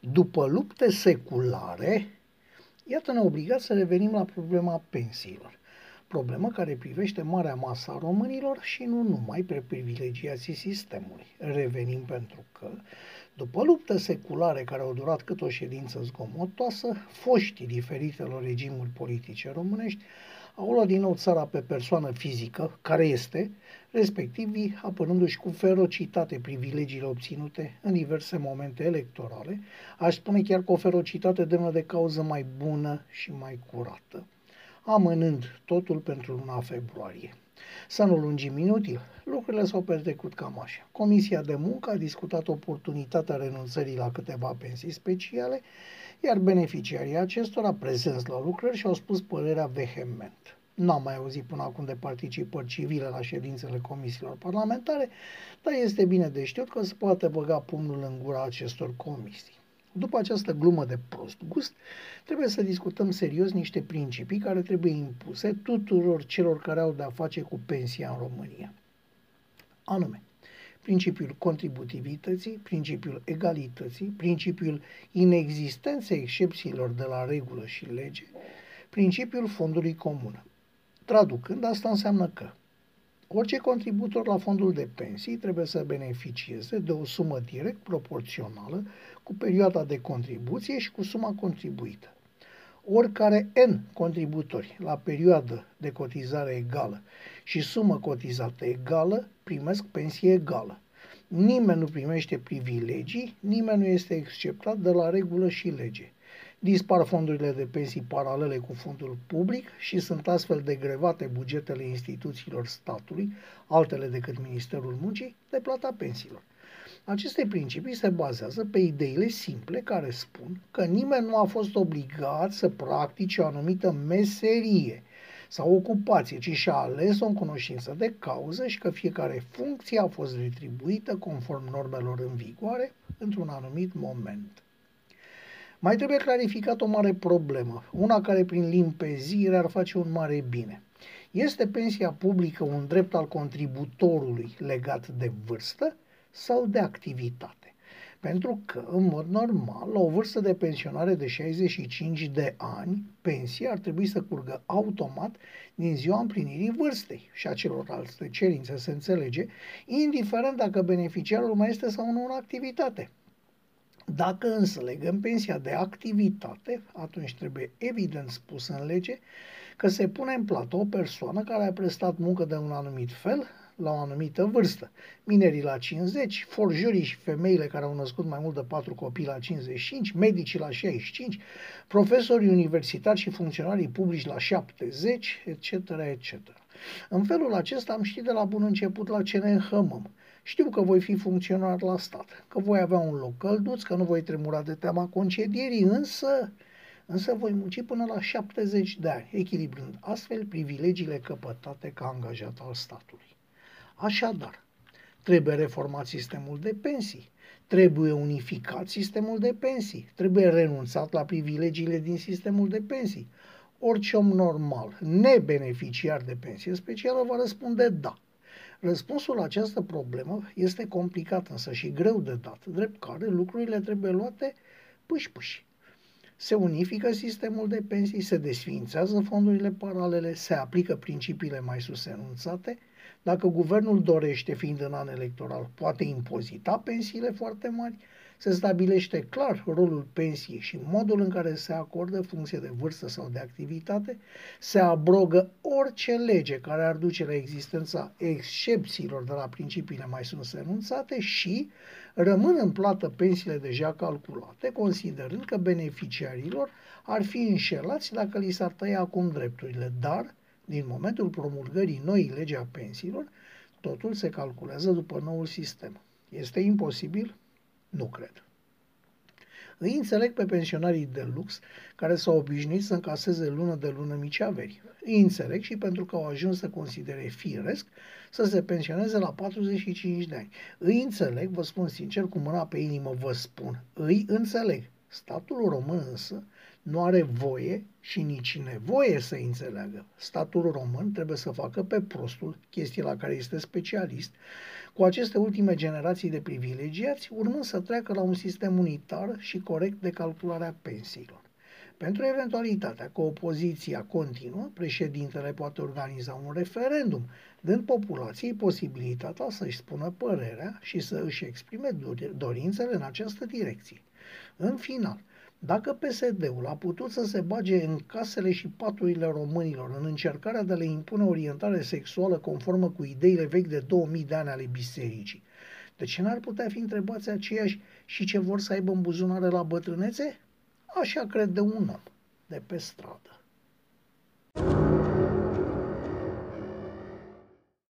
După lupte seculare, iată-ne obligați să revenim la problema pensiilor. Problemă care privește marea masă a românilor și nu numai pe privilegiații sistemului. Revenim pentru că, după lupte seculare care au durat cât o ședință zgomotoasă, foștii diferitelor regimuri politice românești au luat din nou țara pe persoană fizică, care este, respectivii apărându-și cu ferocitate privilegiile obținute în diverse momente electorale, aș spune chiar cu o ferocitate demnă de cauză mai bună și mai curată, amânând totul pentru luna februarie. Să nu lungim inutil, lucrurile s-au petrecut cam așa. Comisia de muncă a discutat oportunitatea renunțării la câteva pensii speciale, iar beneficiarii acestora prezenți la lucrări și-au spus părerea vehement. N-am mai auzit până acum de participări civile la ședințele comisiilor parlamentare, dar este bine de știut că se poate băga pumnul în gura acestor comisii. După această glumă de prost gust, trebuie să discutăm serios niște principii care trebuie impuse tuturor celor care au de-a face cu pensia în România. Anume, principiul contributivității, principiul egalității, principiul inexistenței excepțiilor de la regulă și lege, principiul fondului comun. Traducând, asta înseamnă că orice contributor la fondul de pensii trebuie să beneficieze de o sumă direct proporțională cu perioada de contribuție și cu suma contribuită. Oricare N contributori la perioadă de cotizare egală și sumă cotizată egală primesc pensie egală. Nimeni nu primește privilegii, nimeni nu este exceptat de la regulă și lege. Dispar fondurile de pensii paralele cu fondul public și sunt astfel degrevate bugetele instituțiilor statului, altele decât Ministerul Muncii, de plata pensiilor. Aceste principii se bazează pe ideile simple care spun că nimeni nu a fost obligat să practice o anumită meserie sau ocupație, ci și-a ales-o în cunoștință de cauză și că fiecare funcție a fost retribuită conform normelor în vigoare într-un anumit moment. Mai trebuie clarificat o mare problemă, una care prin limpezire ar face un mare bine. Este pensia publică un drept al contributorului legat de vârstă sau de activitate? Pentru că, în mod normal, la o vârstă de pensionare de 65 de ani, pensia ar trebui să curgă automat din ziua împlinirii vârstei și a celorlalte cerințe se înțelege, indiferent dacă beneficiarul mai este sau nu în activitate. Dacă însă legăm pensia de activitate, atunci trebuie evident spus în lege că se pune în plată o persoană care a prestat muncă de un anumit fel la o anumită vârstă. Minerii la 50, forjurii și femeile care au născut mai mult de 4 copii la 55, medicii la 65, profesorii universitari și funcționarii publici la 70, etc. etc. În felul acesta am ști de la bun început la ce ne înhămăm. Știu că voi fi funcționar la stat, că voi avea un loc călduț, că nu voi tremura de teama concedierii, însă, însă voi munci până la 70 de ani, echilibrând astfel privilegiile căpătate ca angajat al statului. Așadar, trebuie reformat sistemul de pensii, trebuie unificat sistemul de pensii, trebuie renunțat la privilegiile din sistemul de pensii. Orice om normal, nebeneficiar de pensie specială, va răspunde da. Răspunsul la această problemă este complicat însă și greu de dat, drept care lucrurile trebuie luate pâși-pâși. Se unifică sistemul de pensii, se desființează fondurile paralele, se aplică principiile mai sus enunțate. Dacă guvernul dorește, fiind în an electoral, poate impozita pensiile foarte mari, se stabilește clar rolul pensiei și modul în care se acordă funcție de vârstă sau de activitate, se abrogă orice lege care ar duce la existența excepțiilor de la principiile mai sus enunțate și rămân în plată pensiile deja calculate, considerând că beneficiarilor ar fi înșelați dacă li s-ar tăia acum drepturile, dar din momentul promulgării noii legi a pensiilor, totul se calculează după noul sistem. Este imposibil? Nu cred. Îi înțeleg pe pensionarii de lux care s-au obișnuit să încaseze lună de lună mici averi. Îi înțeleg și pentru că au ajuns să considere firesc să se pensioneze la 45 de ani. Îi înțeleg, vă spun sincer, cu mâna pe inimă vă spun, îi înțeleg. Statul român însă nu are voie și nici nevoie să înțeleagă. Statul român trebuie să facă pe prostul, chestie la care este specialist, cu aceste ultime generații de privilegiați urmând să treacă la un sistem unitar și corect de calculare a pensiilor. Pentru eventualitatea că opoziția continuă, președintele poate organiza un referendum, dând populației posibilitatea să-și spună părerea și să își exprime dorințele în această direcție. În final, dacă PSD-ul a putut să se bage în casele și paturile românilor în încercarea de a le impune orientare sexuală conformă cu ideile vechi de 2000 de ani ale bisericii, de ce n-ar putea fi întrebați aceiași și ce vor să aibă în buzunare la bătrânețe? Așa crede un om de pe stradă.